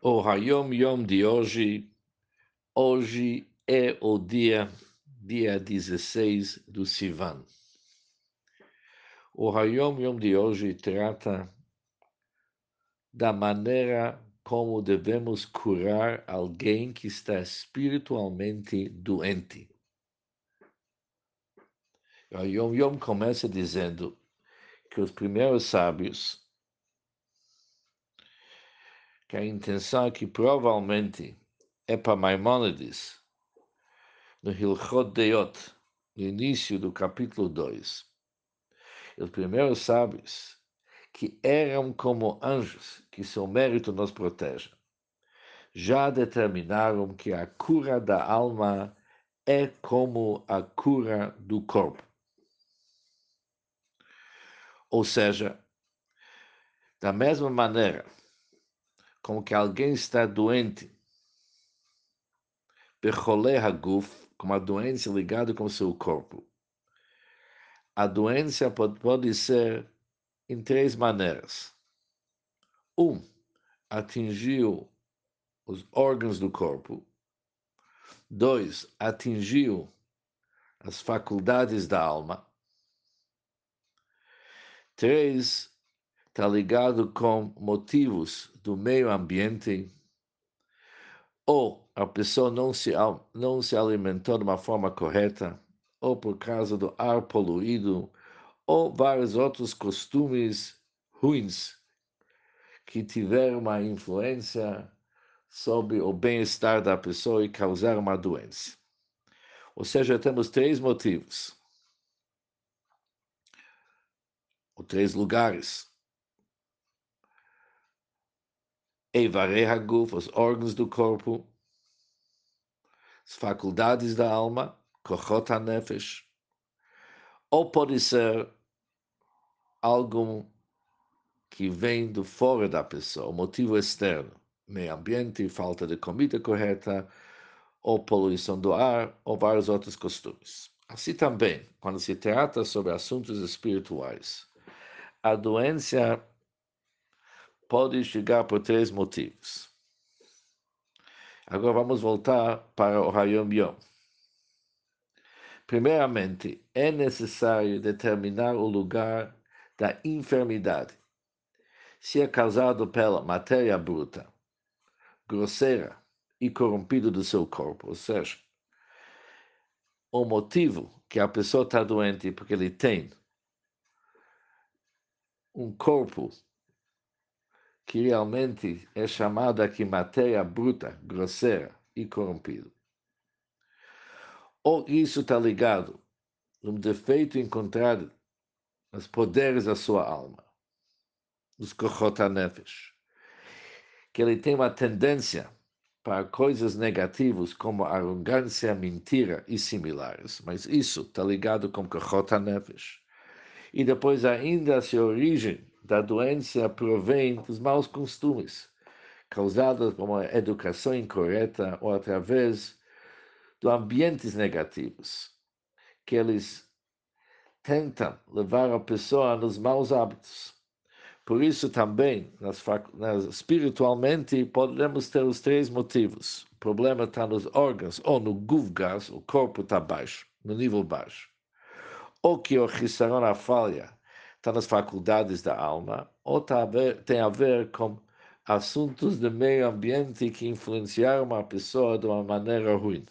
O Hayom Yom de hoje, hoje é o dia, dia 16 do Sivan. O Hayom Yom de hoje trata da maneira como devemos curar alguém que está espiritualmente doente. O Yom Yom começa dizendo que os primeiros sábios que a intenção é que provavelmente é para Maimonides, no Hilchot Deot, no início do capítulo 2. Os primeiros sábios, que eram como anjos, que seu mérito nos protege, já determinaram que a cura da alma é como a cura do corpo. Ou seja, da mesma maneira como que alguém está doente, com uma doença ligada com o seu corpo. A doença pode, pode ser em três maneiras. Um, atingiu os órgãos do corpo. Dois, atingiu as faculdades da alma. Três, está ligado com motivos do meio ambiente, ou a pessoa não se, não se alimentou de uma forma correta, ou por causa do ar poluído, ou vários outros costumes ruins que tiveram uma influência sobre o bem-estar da pessoa e causaram uma doença. Ou seja, temos três motivos, ou três lugares Eivarei Haguf, os órgãos do corpo, as faculdades da alma, Kochot HaNefesh, ou pode ser algo que vem do fora da pessoa, motivo externo, meio ambiente, falta de comida correta, ou poluição do ar, ou vários outros costumes. Assim também, quando se trata sobre assuntos espirituais, a doença pode chegar por três motivos. Agora vamos voltar para o Hayom Yom. Primeiramente, é necessário determinar o lugar da enfermidade. Se é causado pela matéria bruta, grosseira e corrompida do seu corpo, ou seja, o motivo que a pessoa está doente porque ele tem um corpo que realmente é chamada aqui matéria bruta, grosseira e corrompida. Ou isso está ligado num defeito encontrado nos poderes da sua alma, nos nefesh, que ele tem uma tendência para coisas negativas como arrogância, mentira e similares, mas isso está ligado com nefesh. E depois ainda se origem da doença provém dos maus costumes, causados por uma educação incorreta ou através de ambientes negativos, que eles tentam levar a pessoa nos maus hábitos. Por isso também, nas, nas, espiritualmente, podemos ter os três motivos. O problema está nos órgãos, ou no guvgas, o corpo está baixo, no nível baixo. Ou que o chissaron, a falha, está nas faculdades da alma, ou tá a ver, tem a ver com assuntos de meio ambiente que influenciaram uma pessoa de uma maneira ruim.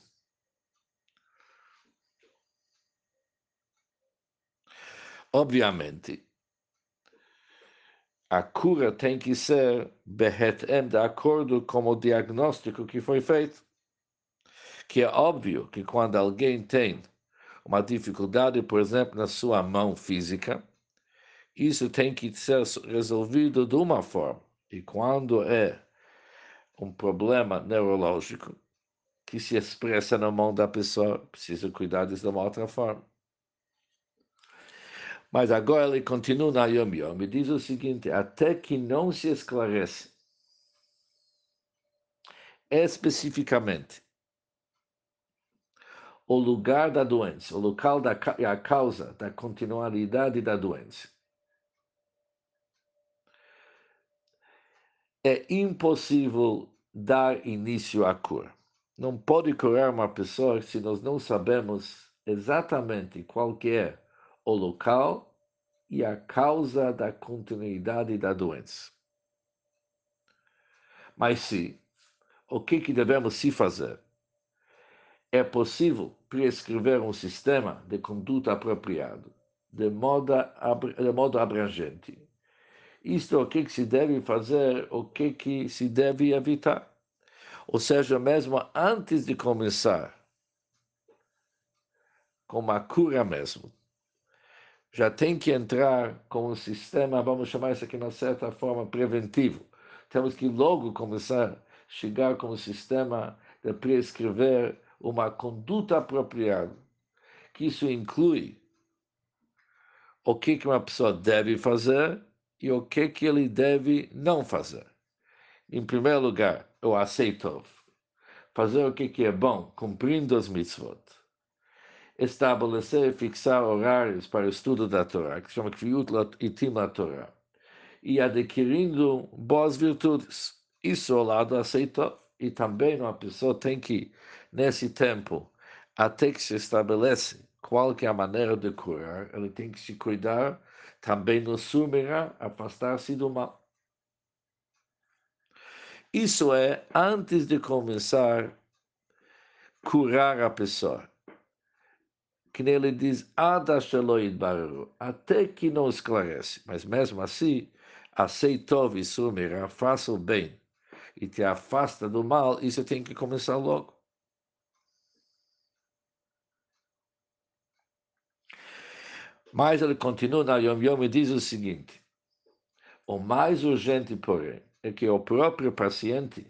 Obviamente, a cura tem que ser behetem de acordo com o diagnóstico que foi feito. Que é óbvio que quando alguém tem uma dificuldade, por exemplo, na sua mão física, isso tem que ser resolvido de uma forma. E quando é um problema neurológico que se expressa na mão da pessoa, precisa cuidar disso de uma outra forma. Mas agora ele continua na Yom Yom e diz o seguinte: até que não se esclarece especificamente o lugar da doença, o local da a causa da continuidade da doença. É impossível dar início à cura. Não pode curar uma pessoa se nós não sabemos exatamente qual que é o local e a causa da continuidade da doença. Mas sim, o que, que devemos se fazer? É possível prescrever um sistema de conduta apropriado, de modo, de modo abrangente. Isto é o que, que se deve fazer, o que, que se deve evitar. Ou seja, mesmo antes de começar com uma cura mesmo, já tem que entrar com um sistema, vamos chamar isso aqui de uma certa forma, preventivo. Temos que logo começar a chegar com um sistema de prescrever uma conduta apropriada, que isso inclui o que uma pessoa deve fazer e o que, que ele deve não fazer. Em primeiro lugar, o aceito fazer o que, que é bom, cumprindo as mitzvot. Estabelecer e fixar horários para o estudo da Torá, que se chama Kviut Itim Torá, e adquirindo boas virtudes. Isso ao lado aceitou. E também uma pessoa tem que nesse tempo, até que se estabelece qual que é a maneira de curar, ele tem que se cuidar também no sumirá, afastar-se do mal. Isso é antes de começar curar a pessoa. Que ele diz, até que não esclarece. Mas mesmo assim, aceitou e sumirá, faça o bem e te afasta do mal, isso tem que começar logo. Mas ele continua na Yom Yom e diz o seguinte: o mais urgente, porém, é que o próprio paciente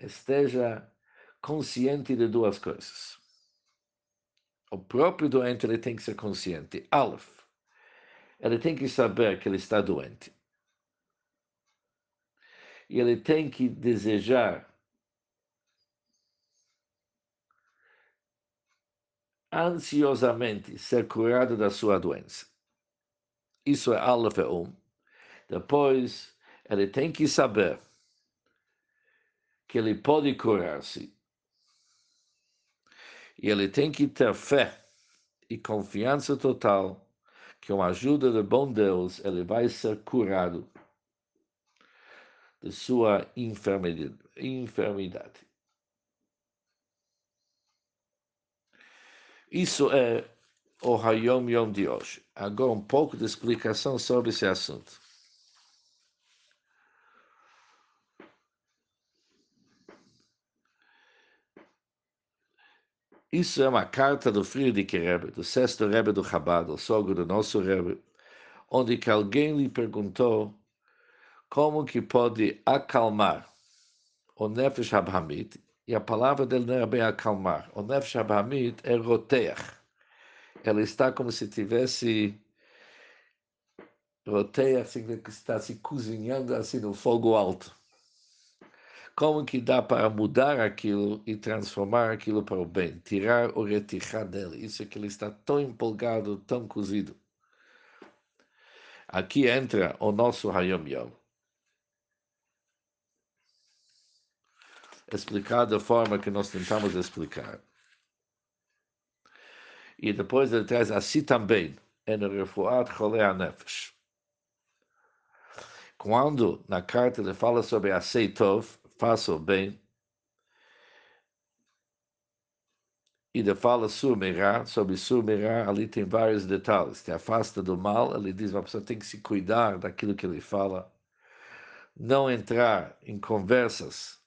esteja consciente de duas coisas. O próprio doente ele tem que ser consciente. Aleph, ele tem que saber que ele está doente. E ele tem que desejar ansiosamente ser curado da sua doença. Isso é Aleph e Um. Depois, ele tem que saber que ele pode curar-se. E ele tem que ter fé e confiança total que com a ajuda do bom Deus ele vai ser curado de sua enfermidade. Isso é o Hayom Yom de hoje. Agora um pouco de explicação sobre esse assunto. Isso é uma carta do Friedrich Rebbe, do sexto Rebbe do Chabad, o sogro do nosso Rebbe, onde que alguém lhe perguntou como que pode acalmar o Nefesh Abhamit e a palavra dele não é bem acalmar. O Nefesh Abhamid é roteach. Ela está como se tivesse roteia significa que está se cozinhando assim no fogo alto. Como que dá para mudar aquilo e transformar aquilo para o bem? Tirar o retirar dele. Isso é que ele está tão empolgado, tão cozido. Aqui entra o nosso Hayom Yom. Explicar da forma que nós tentamos explicar. E depois ele traz assim também, em Refuat Cholea Nefesh. Quando na carta ele fala sobre aceitov, faça o bem, e ele fala sumirá, sobre sumirá, ali tem vários detalhes. Te afasta do mal, ele diz que a pessoa tem que se cuidar daquilo que ele fala, não entrar em conversas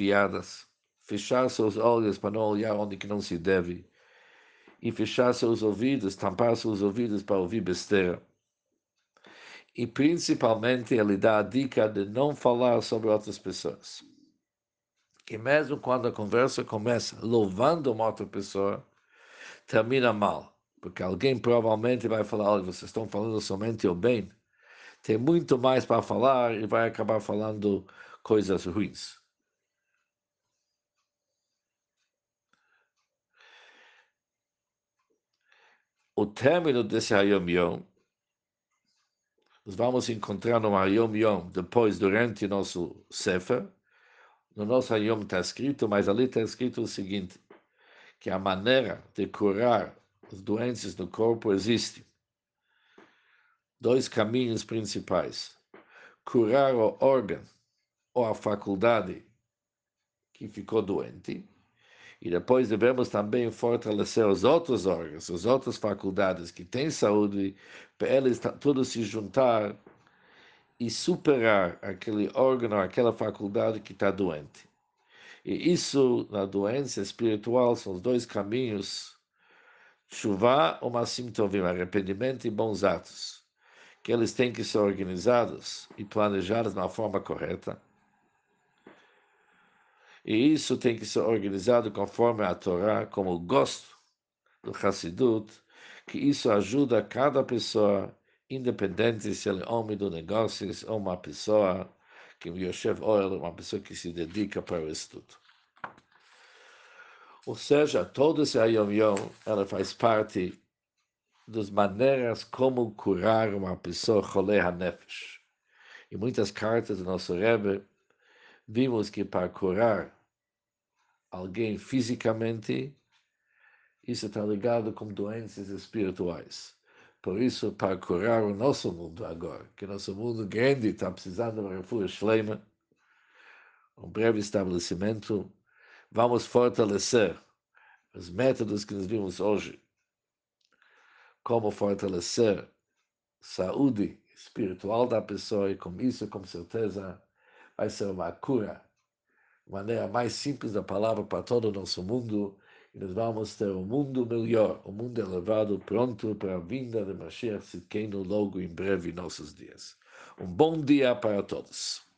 fiadas, fechar seus olhos para não olhar onde que não se deve, e fechar seus ouvidos, tampar seus ouvidos para ouvir besteira. E principalmente ele dá a dica de não falar sobre outras pessoas. Que mesmo quando a conversa começa louvando uma outra pessoa, termina mal. Porque alguém provavelmente vai falar, olha, vocês estão falando somente o bem. Tem muito mais para falar e vai acabar falando coisas ruins. O término desse Hayom Yom, nós vamos encontrar no Hayom Yom, depois, durante nosso Sefer, no nosso Ayom está escrito, mas ali está escrito o seguinte, que a maneira de curar as doenças no corpo existe. Dois caminhos principais. Curar o órgão ou a faculdade que ficou doente, e depois devemos também fortalecer os outros órgãos, as outras faculdades que têm saúde, para eles tudo se juntar e superar aquele órgão, aquela faculdade que está doente. E isso, na doença espiritual, são os dois caminhos, chuva ou massim tovim, arrependimento e bons atos, que eles têm que ser organizados e planejados de uma forma correta e isso tem que ser organizado conforme a Torá, como gosto do Hassidut, que isso ajuda cada pessoa, independente se ele é homem do negócios ou uma pessoa que Yoshev Oil, uma pessoa que se dedica para o estudo. Ou seja, todo esse Ayom Yom, ela faz parte das maneiras como curar uma pessoa Cholei HaNefesh. Em muitas cartas do nosso Rebbe, vimos que para curar alguém fisicamente, isso está ligado com doenças espirituais. Por isso, para curar o nosso mundo agora, que nosso mundo grande está precisando de uma refúgio Shleima, um breve estabelecimento, vamos fortalecer os métodos que nós vimos hoje, como fortalecer saúde espiritual da pessoa, e com isso, com certeza, vai ser uma cura, maneira mais simples da palavra para todo o nosso mundo, e nós vamos ter um mundo melhor, um mundo elevado, pronto para a vinda de Mashiach Sidkenu logo em breve nossos dias. Um bom dia para todos.